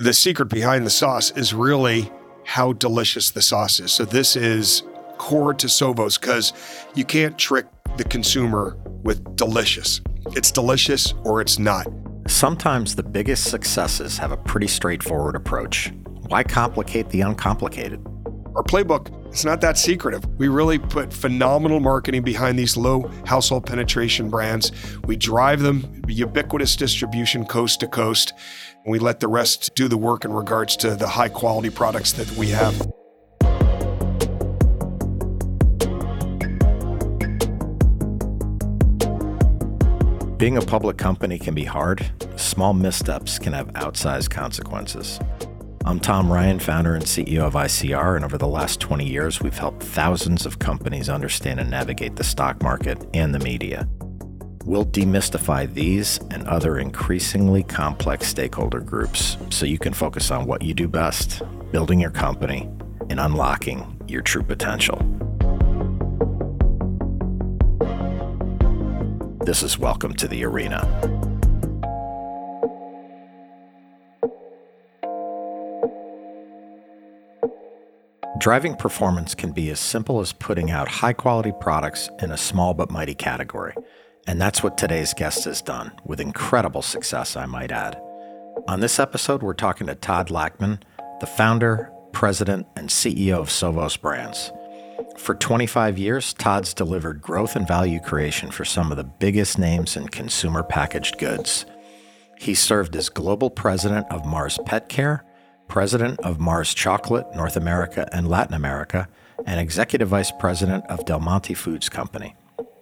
The secret behind the sauce is really how delicious the sauce is. So this is core to Sovos because you can't trick the consumer with delicious. It's delicious or it's not. Sometimes the biggest successes have a pretty straightforward approach. Why complicate the uncomplicated? Our playbook it's not that secretive. We really put phenomenal marketing behind these low household penetration brands. We drive them ubiquitous distribution coast to coast. And we let the rest do the work in regards to the high quality products that we have. Being a public company can be hard. Small missteps can have outsized consequences. I'm Tom Ryan, founder and CEO of ICR, and over the last 20 years, we've helped thousands of companies understand and navigate the stock market and the media. We'll demystify these and other increasingly complex stakeholder groups so you can focus on what you do best building your company and unlocking your true potential. This is Welcome to the Arena. Driving performance can be as simple as putting out high quality products in a small but mighty category. And that's what today's guest has done, with incredible success, I might add. On this episode, we're talking to Todd Lachman, the founder, president, and CEO of Sovos Brands. For 25 years, Todd's delivered growth and value creation for some of the biggest names in consumer packaged goods. He served as global president of Mars Pet Care president of Mars Chocolate, North America and Latin America, and executive vice president of Del Monte Foods Company.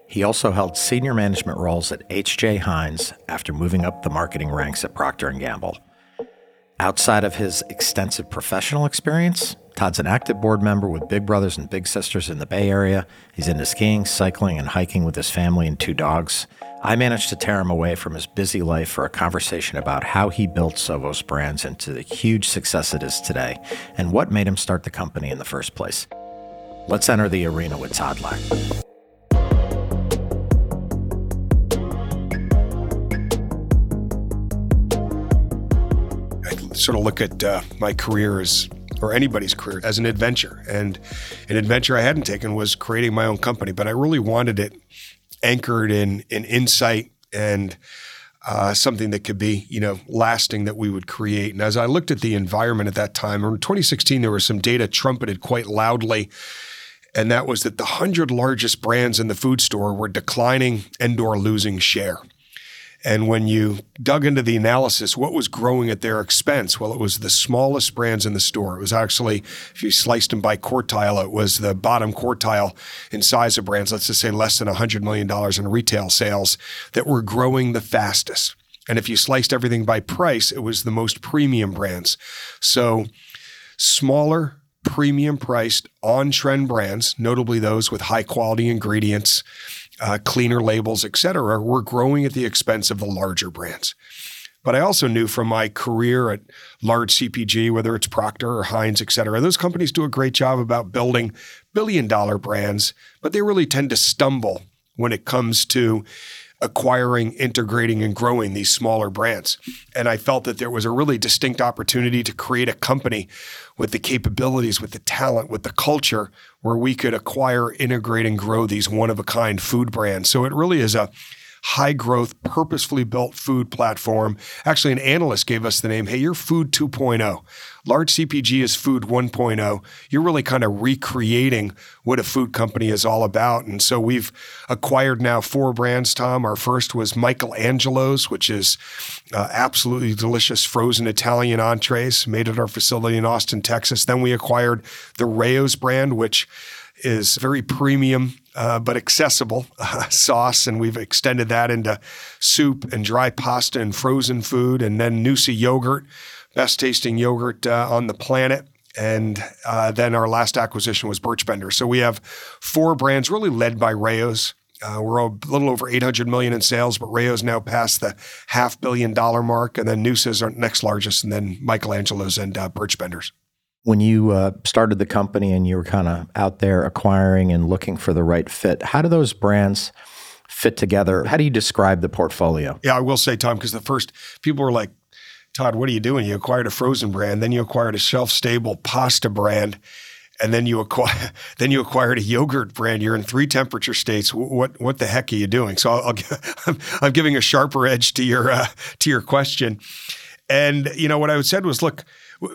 He also held senior management roles at H.J. Heinz after moving up the marketing ranks at Procter & Gamble. Outside of his extensive professional experience, Todd's an active board member with Big Brothers and Big Sisters in the Bay Area. He's into skiing, cycling, and hiking with his family and two dogs. I managed to tear him away from his busy life for a conversation about how he built Sovos Brands into the huge success it is today and what made him start the company in the first place. Let's enter the arena with Todd Lack. I sort of look at uh, my career as or anybody's career as an adventure. And an adventure I hadn't taken was creating my own company, but I really wanted it anchored in in insight and uh, something that could be, you know, lasting that we would create. And as I looked at the environment at that time, in 2016, there was some data trumpeted quite loudly, and that was that the 100 largest brands in the food store were declining and or losing share. And when you dug into the analysis, what was growing at their expense? Well, it was the smallest brands in the store. It was actually, if you sliced them by quartile, it was the bottom quartile in size of brands, let's just say less than $100 million in retail sales, that were growing the fastest. And if you sliced everything by price, it was the most premium brands. So smaller, premium priced, on trend brands, notably those with high quality ingredients uh, cleaner labels, et cetera, were growing at the expense of the larger brands. But I also knew from my career at large CPG, whether it's Procter or Heinz, et cetera, those companies do a great job about building billion dollar brands, but they really tend to stumble when it comes to acquiring, integrating, and growing these smaller brands. And I felt that there was a really distinct opportunity to create a company with the capabilities, with the talent, with the culture where we could acquire, integrate, and grow these one of a kind food brands. So it really is a high growth, purposefully built food platform. Actually, an analyst gave us the name, hey, you're Food 2.0. Large CPG is Food 1.0. You're really kind of recreating what a food company is all about. And so we've acquired now four brands, Tom. Our first was Michael Angelo's, which is uh, absolutely delicious frozen Italian entrees made at our facility in Austin, Texas. Then we acquired the Rao's brand, which is very premium uh, but accessible uh, sauce, and we've extended that into soup and dry pasta and frozen food, and then Noosa yogurt, best tasting yogurt uh, on the planet. And uh, then our last acquisition was Birchbender. So we have four brands really led by Rao's. Uh, we're a little over 800 million in sales, but Rao's now past the half billion dollar mark. And then Noosa's our next largest, and then Michael Angelo's and uh, Birch Benders. When you uh, started the company and you were kind of out there acquiring and looking for the right fit, how do those brands fit together? How do you describe the portfolio? Yeah, I will say, Tom, because the first people were like, Todd, what are you doing? You acquired a frozen brand, then you acquired a shelf stable pasta brand, and then you acquire then you acquired a yogurt brand. You're in three temperature states. What what the heck are you doing? So I'll, I'll I'm, giving a sharper edge to your uh, to your question. And you know what I said was, look,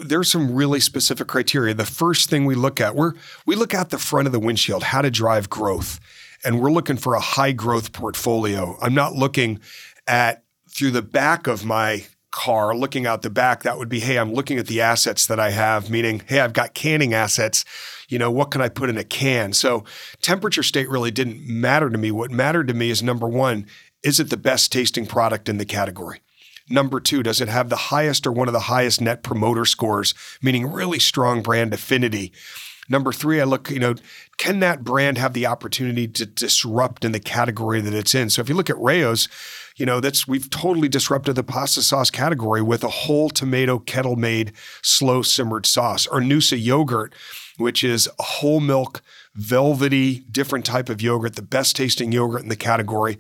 there's some really specific criteria. The first thing we look at, we're we look at the front of the windshield, how to drive growth, and we're looking for a high growth portfolio. I'm not looking at through the back of my car, looking out the back, that would be, hey, I'm looking at the assets that I have, meaning, hey, I've got canning assets. You know, what can I put in a can? So temperature state really didn't matter to me. What mattered to me is number one, is it the best tasting product in the category? Number two, does it have the highest or one of the highest net promoter scores, meaning really strong brand affinity? Number three, I look, you know, can that brand have the opportunity to disrupt in the category that it's in? So if you look at Rao's, you know, that's we've totally disrupted the pasta sauce category with a whole tomato kettle made slow simmered sauce. Or Noosa yogurt, which is a whole milk, velvety, different type of yogurt, the best tasting yogurt in the category.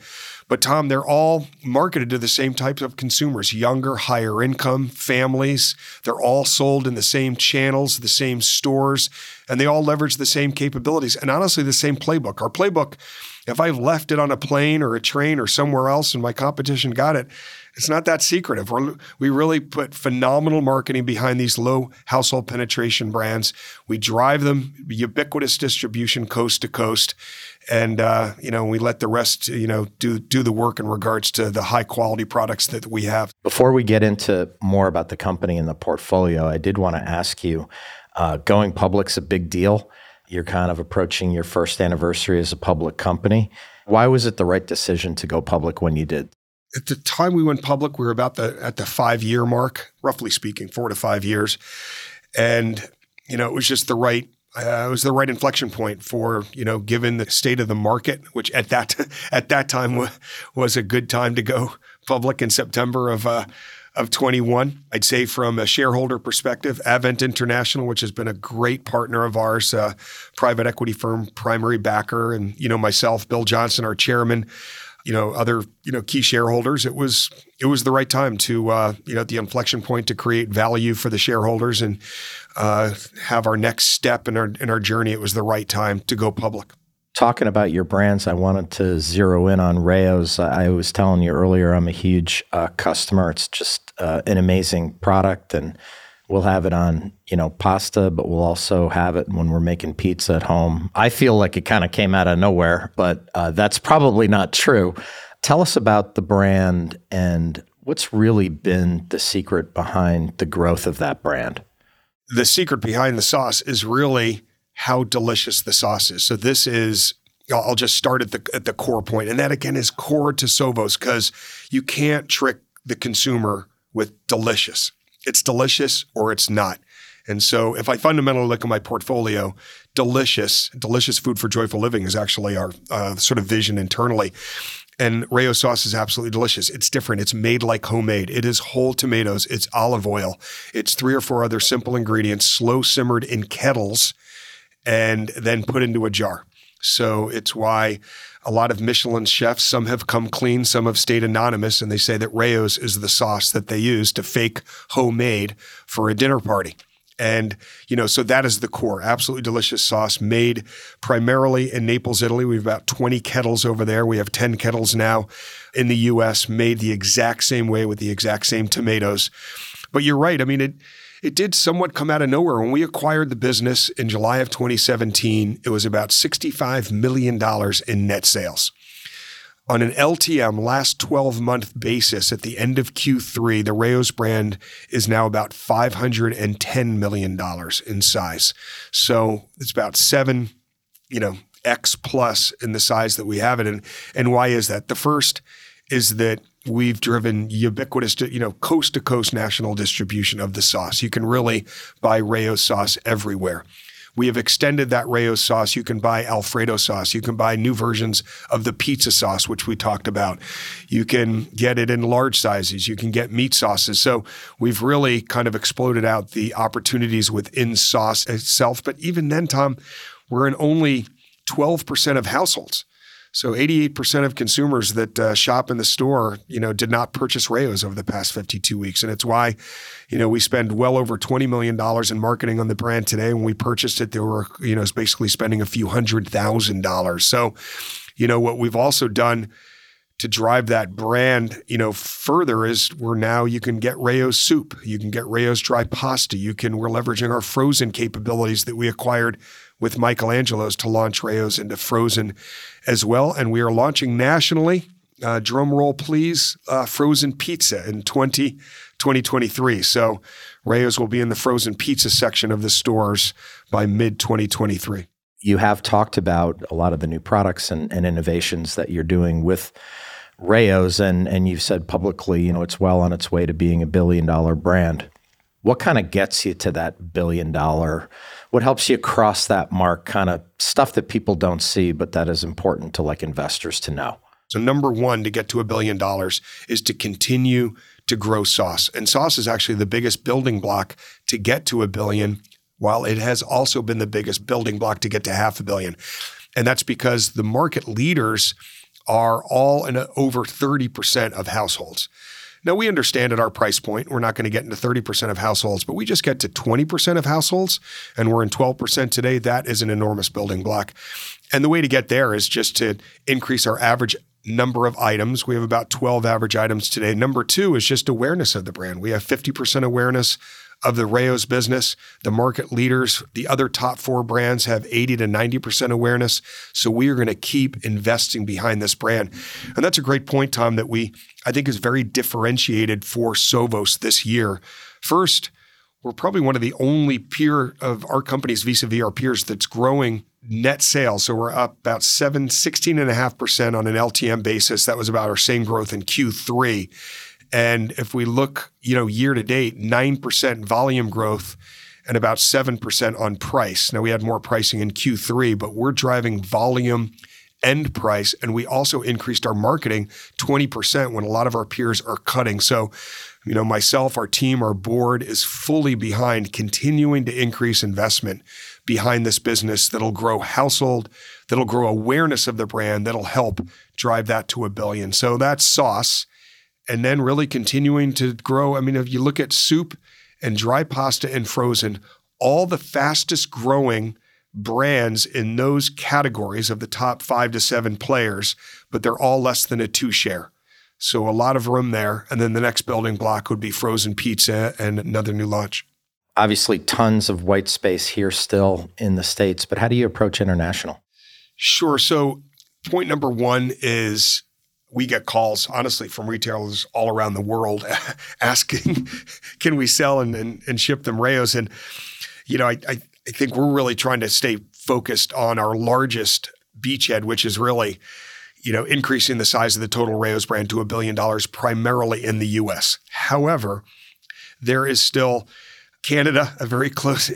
But Tom, they're all marketed to the same types of consumers, younger, higher income families. They're all sold in the same channels, the same stores, and they all leverage the same capabilities and honestly the same playbook. Our playbook if I've left it on a plane or a train or somewhere else and my competition got it, it's not that secretive. We're, we really put phenomenal marketing behind these low household penetration brands. We drive them ubiquitous distribution coast to coast, and uh, you know we let the rest you know do do the work in regards to the high quality products that we have. Before we get into more about the company and the portfolio, I did want to ask you. Uh, going public's a big deal. You're kind of approaching your first anniversary as a public company. Why was it the right decision to go public when you did? At the time we went public, we were about the at the five year mark, roughly speaking, four to five years, and you know it was just the right uh, it was the right inflection point for you know given the state of the market, which at that at that time was a good time to go public in September of uh, of 21. I'd say from a shareholder perspective, Advent International, which has been a great partner of ours, uh, private equity firm, primary backer, and you know myself, Bill Johnson, our chairman, you know other you know key shareholders. It was it was the right time to uh, you know at the inflection point to create value for the shareholders and uh, have our next step in our in our journey. It was the right time to go public talking about your brands, I wanted to zero in on Rao's I was telling you earlier, I'm a huge uh, customer. It's just uh, an amazing product, and we'll have it on you know pasta, but we'll also have it when we're making pizza at home. I feel like it kind of came out of nowhere, but uh, that's probably not true. Tell us about the brand and what's really been the secret behind the growth of that brand. The secret behind the sauce is really how delicious the sauce is. So this is I'll just start at the at the core point, and that again is core to Sovos because you can't trick the consumer with delicious. It's delicious or it's not. And so, if I fundamentally look at my portfolio, delicious, delicious food for joyful living is actually our uh, sort of vision internally. And Rao's sauce is absolutely delicious. It's different. It's made like homemade. It is whole tomatoes. It's olive oil. It's three or four other simple ingredients, slow simmered in kettles and then put into a jar. So it's why a lot of Michelin chefs, some have come clean, some have stayed anonymous, and they say that Rao's is the sauce that they use to fake homemade for a dinner party. And, you know, so that is the core. Absolutely delicious sauce made primarily in Naples, Italy. We have about 20 kettles over there. We have 10 kettles now in the US, made the exact same way with the exact same tomatoes. But you're right. I mean, it, it did somewhat come out of nowhere. When we acquired the business in July of 2017, it was about $65 million in net sales. On an LTM last 12 month basis at the end of Q3, the Rao's brand is now about $510 million in size. So it's about seven, you know, X plus in the size that we have it. And, and why is that? The first is that we've driven ubiquitous, you know, coast to coast national distribution of the sauce. You can really buy Rao's sauce everywhere. We have extended that Rao's sauce. You can buy Alfredo sauce. You can buy new versions of the pizza sauce, which we talked about. You can get it in large sizes. You can get meat sauces. So we've really kind of exploded out the opportunities within sauce itself. But even then, Tom, we're in only 12% of households. So 88% of consumers that uh, shop in the store, you know, did not purchase Rao's over the past 52 weeks. And it's why, you know, we spend well over $20 million in marketing on the brand today. When we purchased it, they were, you know, basically spending a few hundred thousand dollars. So, you know, what we've also done to drive that brand, you know, further is we're now you can get Rao's soup, you can get Rao's dry pasta, you can we're leveraging our frozen capabilities that we acquired with Michael Angelo's to launch Rao's into frozen as well. And we are launching nationally, uh, drum roll please, uh, frozen pizza in 20, 2023. So Rao's will be in the frozen pizza section of the stores by mid 2023. You have talked about a lot of the new products and, and innovations that you're doing with Rao's, and, and you've said publicly, you know, it's well on its way to being a billion dollar brand. What kind of gets you to that billion dollar what helps you cross that mark kind of stuff that people don't see but that is important to like investors to know? So number one to get to a billion dollars is to continue to grow sauce. And sauce is actually the biggest building block to get to a billion while it has also been the biggest building block to get to half a billion. And that's because the market leaders are all in over 30% of households now, we understand at our price point, we're not going to get into 30% of households, but we just get to 20% of households, and we're in 12% today. That is an enormous building block. And the way to get there is just to increase our average number of items. We have about 12 average items today. Number two is just awareness of the brand. We have 50% awareness of the Rao's business. The market leaders, the other top four brands have 80 to 90% awareness. So we are going to keep investing behind this brand. And that's a great point, Tom, that we, I think, is very differentiated for Sovos this year. First, we're probably one of the only peer of our companies vis-a-vis our peers that's growing net sales. So we're up about 7, 16.5% on an LTM basis. That was about our same growth in Q3. And if we look, you know, year to date, 9% volume growth and about 7% on price. Now we had more pricing in Q3, but we're driving volume and price. And we also increased our marketing 20% when a lot of our peers are cutting. So, you know, myself, our team, our board is fully behind continuing to increase investment behind this business that'll grow household, that'll grow awareness of the brand, that'll help drive that to a billion. So that's sauce and then really continuing to grow. I mean, if you look at soup and dry pasta and frozen, all the fastest growing brands in those categories of the top five to seven players, but they're all less than a two share. So a lot of room there. And then the next building block would be frozen pizza and another new launch. Obviously, tons of white space here still in the States, but how do you approach international? Sure. So, point number one is we get calls, honestly, from retailers all around the world asking, can we sell and, and, and ship them Rao's? And, you know, I, I, I think we're really trying to stay focused on our largest beachhead, which is really, you know, increasing the size of the total Rao's brand to a billion dollars primarily in the US. However, there is still Canada, a very close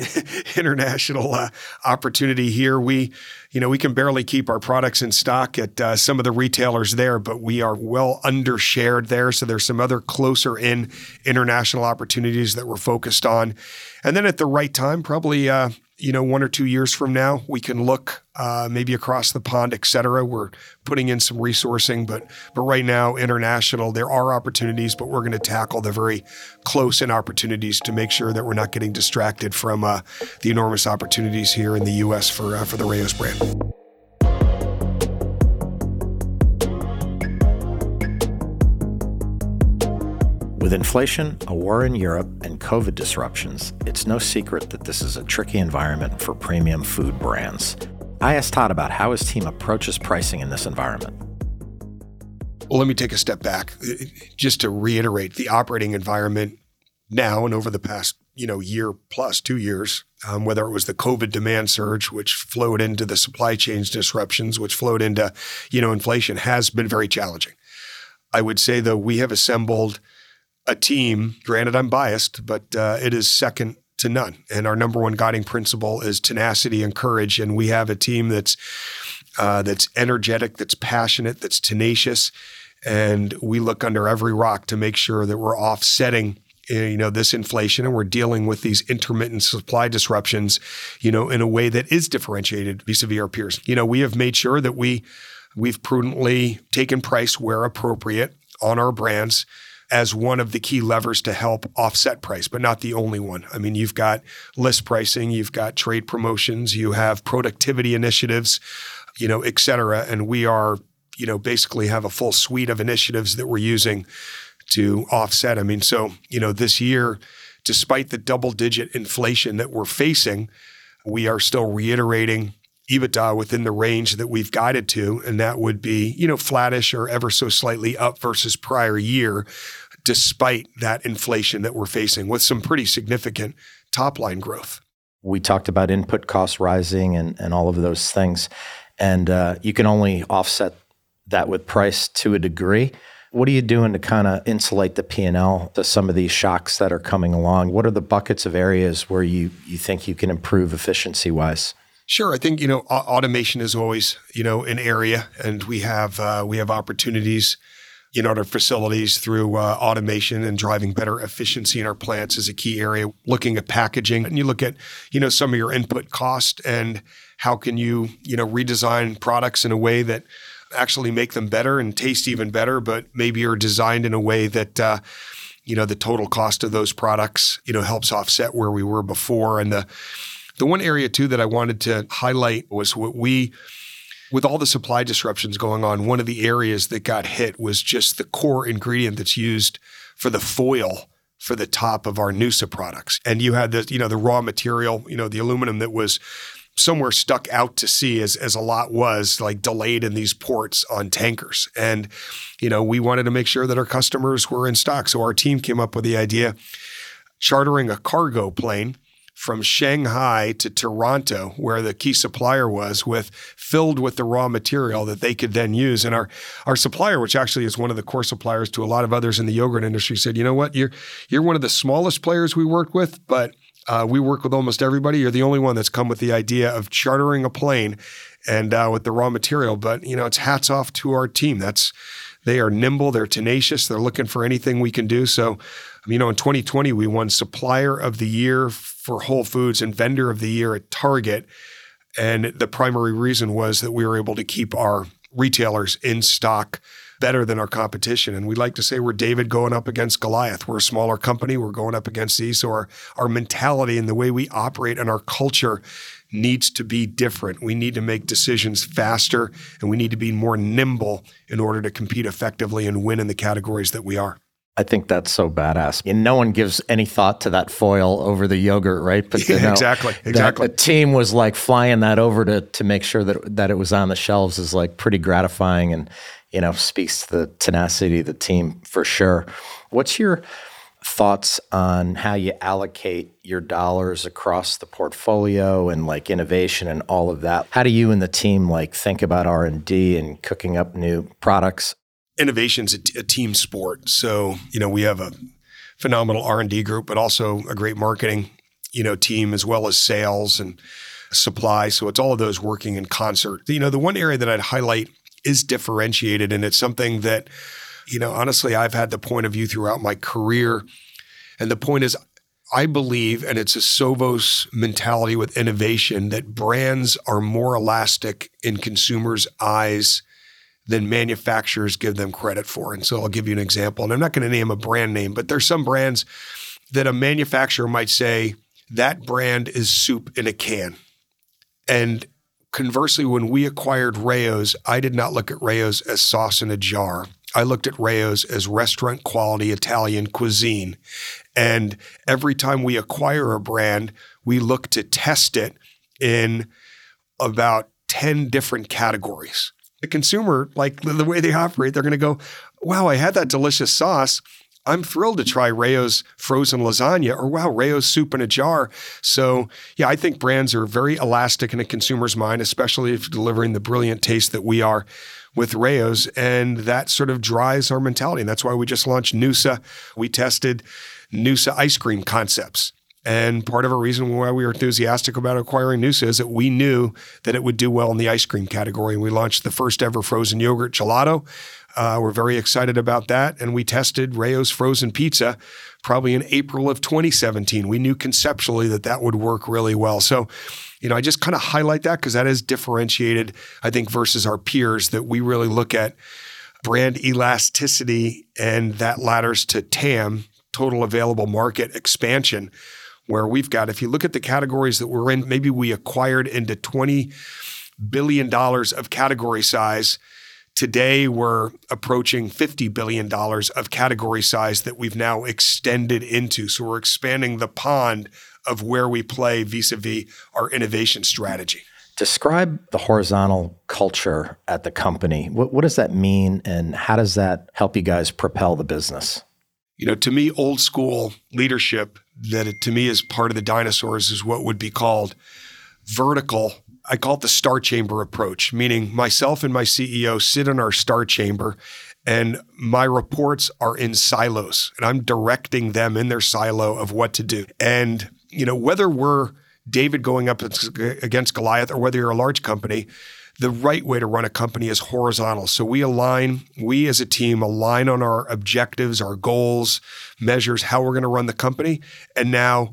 international uh, opportunity here. We, you know, we can barely keep our products in stock at uh, some of the retailers there, but we are well undershared there. So there's some other closer in international opportunities that we're focused on. And then at the right time, probably uh, you know, one or two years from now, we can look uh, maybe across the pond, et cetera. We're putting in some resourcing, but but right now, international, there are opportunities, but we're going to tackle the very close in opportunities to make sure that we're not getting distracted from uh, the enormous opportunities here in the U.S. for uh, for the Rao's brand. With inflation, a war in Europe, and COVID disruptions, it's no secret that this is a tricky environment for premium food brands. I asked Todd about how his team approaches pricing in this environment. Well, let me take a step back. Just to reiterate, the operating environment now and over the past you know year plus two years, um, whether it was the COVID demand surge, which flowed into the supply chain disruptions, which flowed into you know inflation, has been very challenging. I would say, though, we have assembled a team. Granted, I'm biased, but uh, it is second to none. And our number one guiding principle is tenacity and courage. And we have a team that's uh, that's energetic, that's passionate, that's tenacious, and we look under every rock to make sure that we're offsetting eh, you know this inflation and we're dealing with these intermittent supply disruptions you know in a way that is differentiated vis-a-vis our peers you know we have made sure that we we've prudently taken price where appropriate on our brands as one of the key levers to help offset price, but not the only one. I mean, you've got list pricing, you've got trade promotions, you have productivity initiatives, you know, et cetera. And we are, you know, basically have a full suite of initiatives that we're using to offset. I mean, so, you know, this year, despite the double digit inflation that we're facing, we are still reiterating EBITDA within the range that we've guided to, and that would be, you know, flattish or ever so slightly up versus prior year, despite that inflation that we're facing with some pretty significant top line growth. We talked about input costs rising and, and all of those things. And uh, you can only offset that with price to a degree. What are you doing to kind of insulate the P&L to some of these shocks that are coming along? What are the buckets of areas where you, you think you can improve efficiency wise? Sure, I think you know automation is always you know an area, and we have uh, we have opportunities in our facilities through uh, automation and driving better efficiency in our plants is a key area. Looking at packaging, and you look at you know some of your input cost and how can you you know redesign products in a way that actually make them better and taste even better, but maybe are designed in a way that. Uh, you know the total cost of those products you know helps offset where we were before and the the one area too that I wanted to highlight was what we with all the supply disruptions going on, one of the areas that got hit was just the core ingredient that's used for the foil for the top of our Noosa products. And you had the, you know, the raw material, you know, the aluminum that was somewhere stuck out to sea as, as a lot was like delayed in these ports on tankers. And, you know, we wanted to make sure that our customers were in stock. So our team came up with the idea chartering a cargo plane from Shanghai to Toronto, where the key supplier was, with filled with the raw material that they could then use. And our our supplier, which actually is one of the core suppliers to a lot of others in the yogurt industry, said, "You know what? You're you're one of the smallest players we work with, but uh, we work with almost everybody. You're the only one that's come with the idea of chartering a plane and uh, with the raw material. But you know, it's hats off to our team. That's they are nimble, they're tenacious, they're looking for anything we can do. So, um, you know, in 2020, we won Supplier of the Year for Whole Foods and Vendor of the Year at Target. And the primary reason was that we were able to keep our retailers in stock better than our competition. And we like to say we're David going up against Goliath. We're a smaller company. We're going up against these. So our, our mentality and the way we operate and our culture needs to be different. We need to make decisions faster and we need to be more nimble in order to compete effectively and win in the categories that we are. I think that's so badass. And no one gives any thought to that foil over the yogurt, right? But you know, exactly, exactly. The team was like flying that over to to make sure that that it was on the shelves is like pretty gratifying, and you know speaks to the tenacity of the team for sure. What's your thoughts on how you allocate your dollars across the portfolio and like innovation and all of that? How do you and the team like think about R and D and cooking up new products? innovation's a, t- a team sport. So, you know, we have a phenomenal R&D group, but also a great marketing, you know, team as well as sales and supply. So it's all of those working in concert. You know, the one area that I'd highlight is differentiated and it's something that, you know, honestly, I've had the point of view throughout my career. And the point is I believe, and it's a Sovos mentality with innovation, that brands are more elastic in consumers' eyes than manufacturers give them credit for. And so I'll give you an example. And I'm not going to name a brand name, but there's some brands that a manufacturer might say that brand is soup in a can. And conversely, when we acquired Rao's, I did not look at Rao's as sauce in a jar. I looked at Rao's as restaurant quality Italian cuisine. And every time we acquire a brand, we look to test it in about 10 different categories the consumer, like the way they operate, they're going to go, wow, I had that delicious sauce. I'm thrilled to try Rao's frozen lasagna or wow, Rao's soup in a jar. So, yeah, I think brands are very elastic in a consumer's mind, especially if delivering the brilliant taste that we are with Rao's. And that sort of drives our mentality. And that's why we just launched Noosa. We tested Noosa ice cream concepts. And part of a reason why we were enthusiastic about acquiring Noosa is that we knew that it would do well in the ice cream category. And we launched the first ever frozen yogurt gelato. Uh, we're very excited about that. And we tested Rao's frozen pizza probably in April of 2017. We knew conceptually that that would work really well. So, you know, I just kind of highlight that because that is differentiated, I think, versus our peers that we really look at brand elasticity and that ladders to TAM, total available market expansion where we've got, if you look at the categories that we're in, maybe we acquired into $20 billion of category size. Today, we're approaching $50 billion of category size that we've now extended into. So we're expanding the pond of where we play vis a vis our innovation strategy. Describe the horizontal culture at the company. What, what, does that mean, and how does that help you guys propel the business? You know, to me, old school leadership that it, to me is part of the dinosaurs is what would be called vertical. I call it the star chamber approach, meaning myself and my CEO sit in our star chamber and my reports are in silos and I'm directing them in their silo of what to do. And, you know, whether we're David going up against Goliath or whether you're a large company, the right way to run a company is horizontal. So we align, we as a team align on our objectives, our goals, measures, how we're going to run the company. And now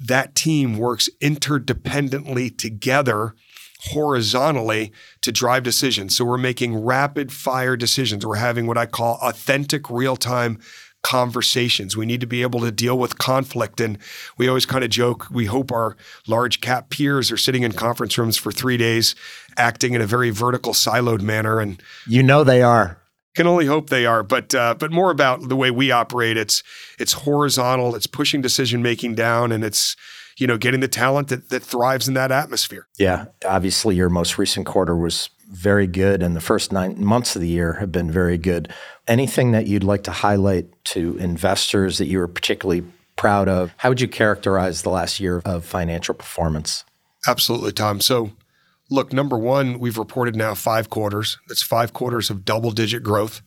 that team works interdependently together horizontally to drive decisions. So we're making rapid fire decisions. We're having what I call authentic real time conversations. We need to be able to deal with conflict. And we always kind of joke, we hope our large cap peers are sitting in conference rooms for three days, acting in a very vertical, siloed manner. And you know they are. Can only hope they are, but uh, but more about the way we operate. It's it's horizontal. It's pushing decision making down, and it's you know getting the talent that that thrives in that atmosphere. Yeah, obviously, your most recent quarter was very good, and the first nine months of the year have been very good. Anything that you'd like to highlight to investors that you were particularly proud of? How would you characterize the last year of financial performance? Absolutely, Tom. So, look, number one, we've reported now five quarters. That's five quarters of double digit growth.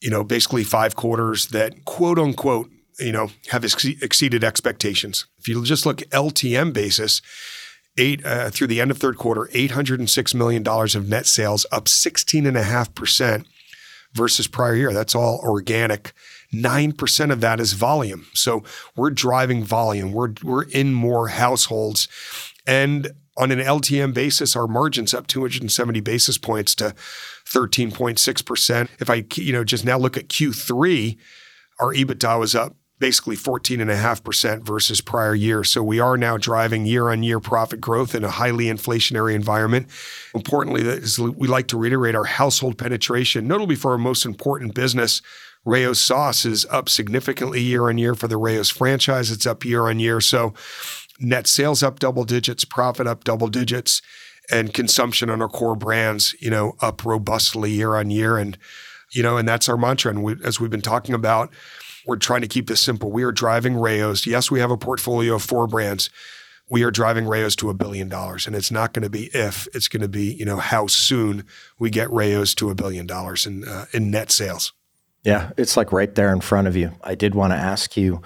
You know, basically five quarters that quote unquote, you know, have ex- exceeded expectations. If you just look LTM basis, eight uh, through the end of third quarter, $806 million of net sales, up 16.5% versus prior year. That's all organic. 9% of that is volume. So we're driving volume. We're, we're in more households. And on an LTM basis, our margin's up 270 basis points to 13.6%. If I, you know, just now look at Q3, our EBITDA was up basically 14.5% versus prior year. So we are now driving year on year profit growth in a highly inflationary environment. Importantly, we like to reiterate our household penetration, notably for our most important business. Rao's sauce is up significantly year on year for the Rao's franchise. It's up year on year. So net sales up double digits, profit up double digits, and consumption on our core brands, you know, up robustly year on year. And, you know, and that's our mantra. And we, as we've been talking about, we're trying to keep this simple. We are driving Rao's. Yes, we have a portfolio of four brands. We are driving Rao's to a billion dollars. And it's not going to be if, it's going to be, you know, how soon we get Rao's to a billion dollars in, uh, in net sales. Yeah, it's like right there in front of you. I did want to ask you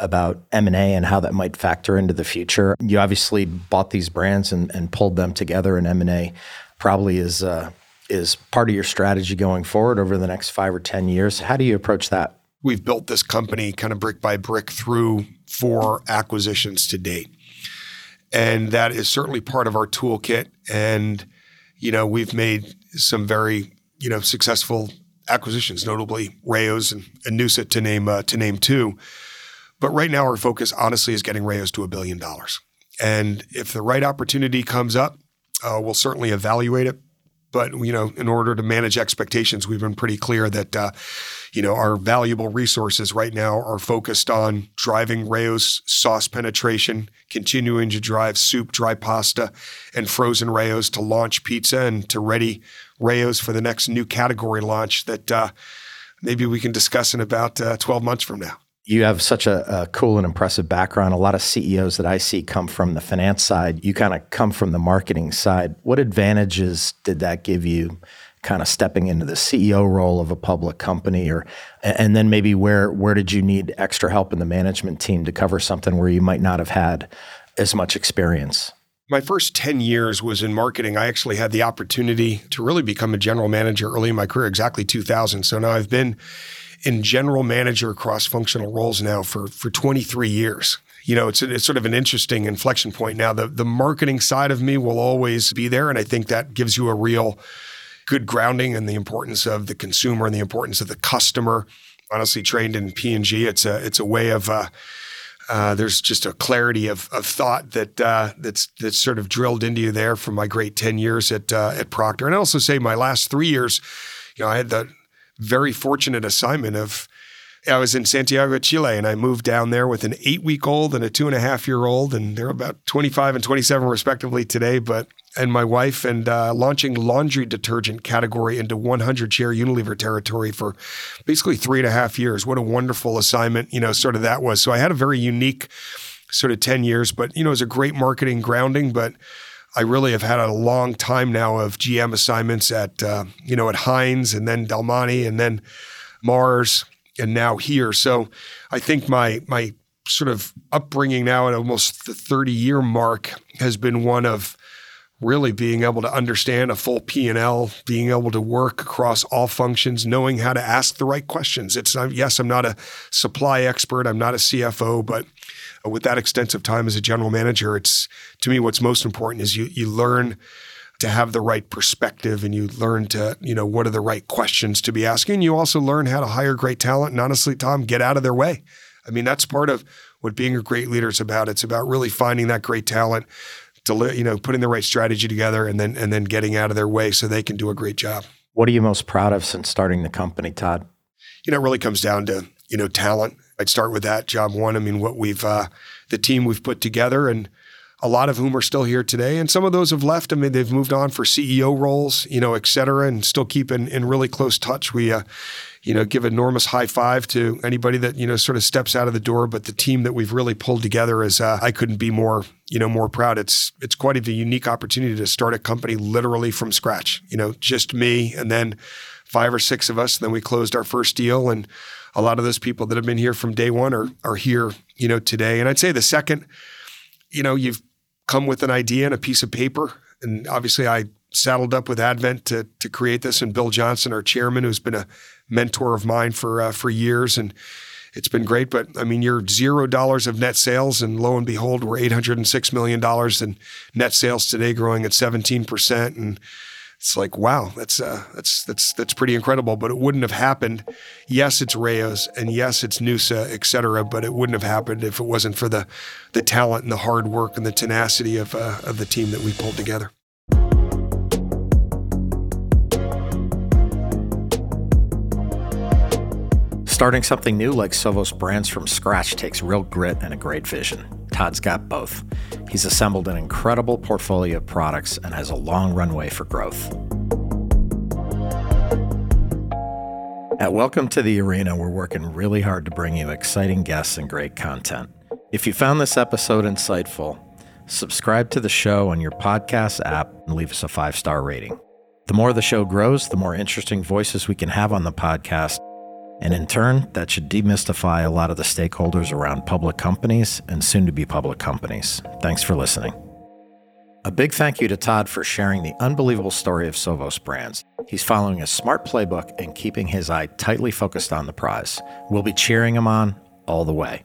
about M&A and how that might factor into the future. You obviously bought these brands and, and pulled them together and M&A probably is uh, is part of your strategy going forward over the next 5 or 10 years. How do you approach that? we've built this company kind of brick by brick through four acquisitions to date. And that is certainly part of our toolkit. And, you know, we've made some very, you know, successful acquisitions, notably Rao's and, and to name uh, to name two. But right now our focus honestly is getting Rao's to a billion dollars. And if the right opportunity comes up, uh, we'll certainly evaluate it. But you know, in order to manage expectations, we've been pretty clear that uh, you know our valuable resources right now are focused on driving Rao's sauce penetration, continuing to drive soup, dry pasta, and frozen Rao's to launch pizza and to ready Rao's for the next new category launch that uh, maybe we can discuss in about uh, 12 months from now. You have such a, a, cool and impressive background. A lot of CEOs that I see come from the finance side. You kind of come from the marketing side. What advantages did that give you kind of stepping into the CEO role of a public company or and then maybe where where did you need extra help in the management team to cover something where you might not have had as much experience? My first 10 years was in marketing. I actually had the opportunity to really become a general manager early in my career, exactly 2000. So now I've been in general manager cross functional roles now for, for 23 years. You know, it's, it's sort of an interesting inflection point now. The, the marketing side of me will always be there. And I think that gives you a real good grounding in the importance of the consumer and the importance of the customer. Honestly, trained in P&G, it's a, it's a way of, uh, uh, there's just a clarity of, of thought that uh, that's that's sort of drilled into you there from my great ten years at uh, at Procter, and I also say my last three years, you know, I had the very fortunate assignment of I was in Santiago, Chile, and I moved down there with an eight week old and a two and a half year old, and they're about 25 and 27 respectively today. But and my wife and uh, launching laundry detergent category into 100 share Unilever territory for basically three and a half years. What a wonderful assignment, you know, sort of that was. So I had a very unique sort of 10 years, but you know, it was a great marketing grounding, but. I really have had a long time now of GM assignments at uh, you know at Heinz and then Del Monte and then Mars and now here. So I think my my sort of upbringing now at almost the 30 year mark has been one of really being able to understand a full P&L, being able to work across all functions, knowing how to ask the right questions. It's not, yes, I'm not a supply expert, I'm not a CFO, but Uh, with that extensive time as a general manager, it's to me what's most important is you you learn to have the right perspective and you learn to, you know, what are the right questions to be asking. You also learn how to hire great talent and honestly, Tom, get out of their way. I mean, that's part of what being a great leader is about. It's about really finding that great talent, to you know, putting the right strategy together and then and then getting out of their way so they can do a great job. What are you most proud of since starting the company, Todd? You know, it really comes down to, you know, talent. I'd start with that, job one. I mean, what we've uh, the team we've put together and a lot of whom are still here today. And some of those have left. I mean, they've moved on for CEO roles, you know, et cetera, and still keep in, in really close touch. We, uh, you know, give enormous high five to anybody that, you know, sort of steps out of the door. But the team that we've really pulled together is, uh, I couldn't be more, you know, more proud. It's, it's quite a unique opportunity to start a company literally from scratch, you know, just me and then five or six of us. And then we closed our first deal. And a lot of those people that have been here from day one are, are here, you know, today. And I'd say the second, you know, you've come with an idea and a piece of paper. And obviously, I saddled up with Advent to, to create this. And Bill Johnson, our chairman, who's been a mentor of mine for uh, for years, and it's been great. But I mean, you're zero dollars of net sales, and lo and behold, we're eight hundred and six million dollars in net sales today, growing at seventeen percent, and it's like wow that's uh, that's that's that's pretty incredible but it wouldn't have happened yes it's Rao's and yes it's Noosa et cetera but it wouldn't have happened if it wasn't for the the talent and the hard work and the tenacity of uh, of the team that we pulled together Starting something new like Sovos Brands from scratch takes real grit and a great vision. Todd's got both. He's assembled an incredible portfolio of products and has a long runway for growth. At Welcome to the Arena, we're working really hard to bring you exciting guests and great content. If you found this episode insightful, subscribe to the show on your podcast app and leave us a five star rating. The more the show grows, the more interesting voices we can have on the podcast and in turn, that should demystify a lot of the stakeholders around public companies and soon to be public companies. Thanks for listening. A big thank you to Todd for sharing the unbelievable story of Sovos Brands. He's following a smart playbook and keeping his eye tightly focused on the prize. We'll be cheering him on all the way.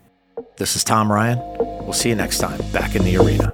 This is Tom Ryan. We'll see you next time back in the arena.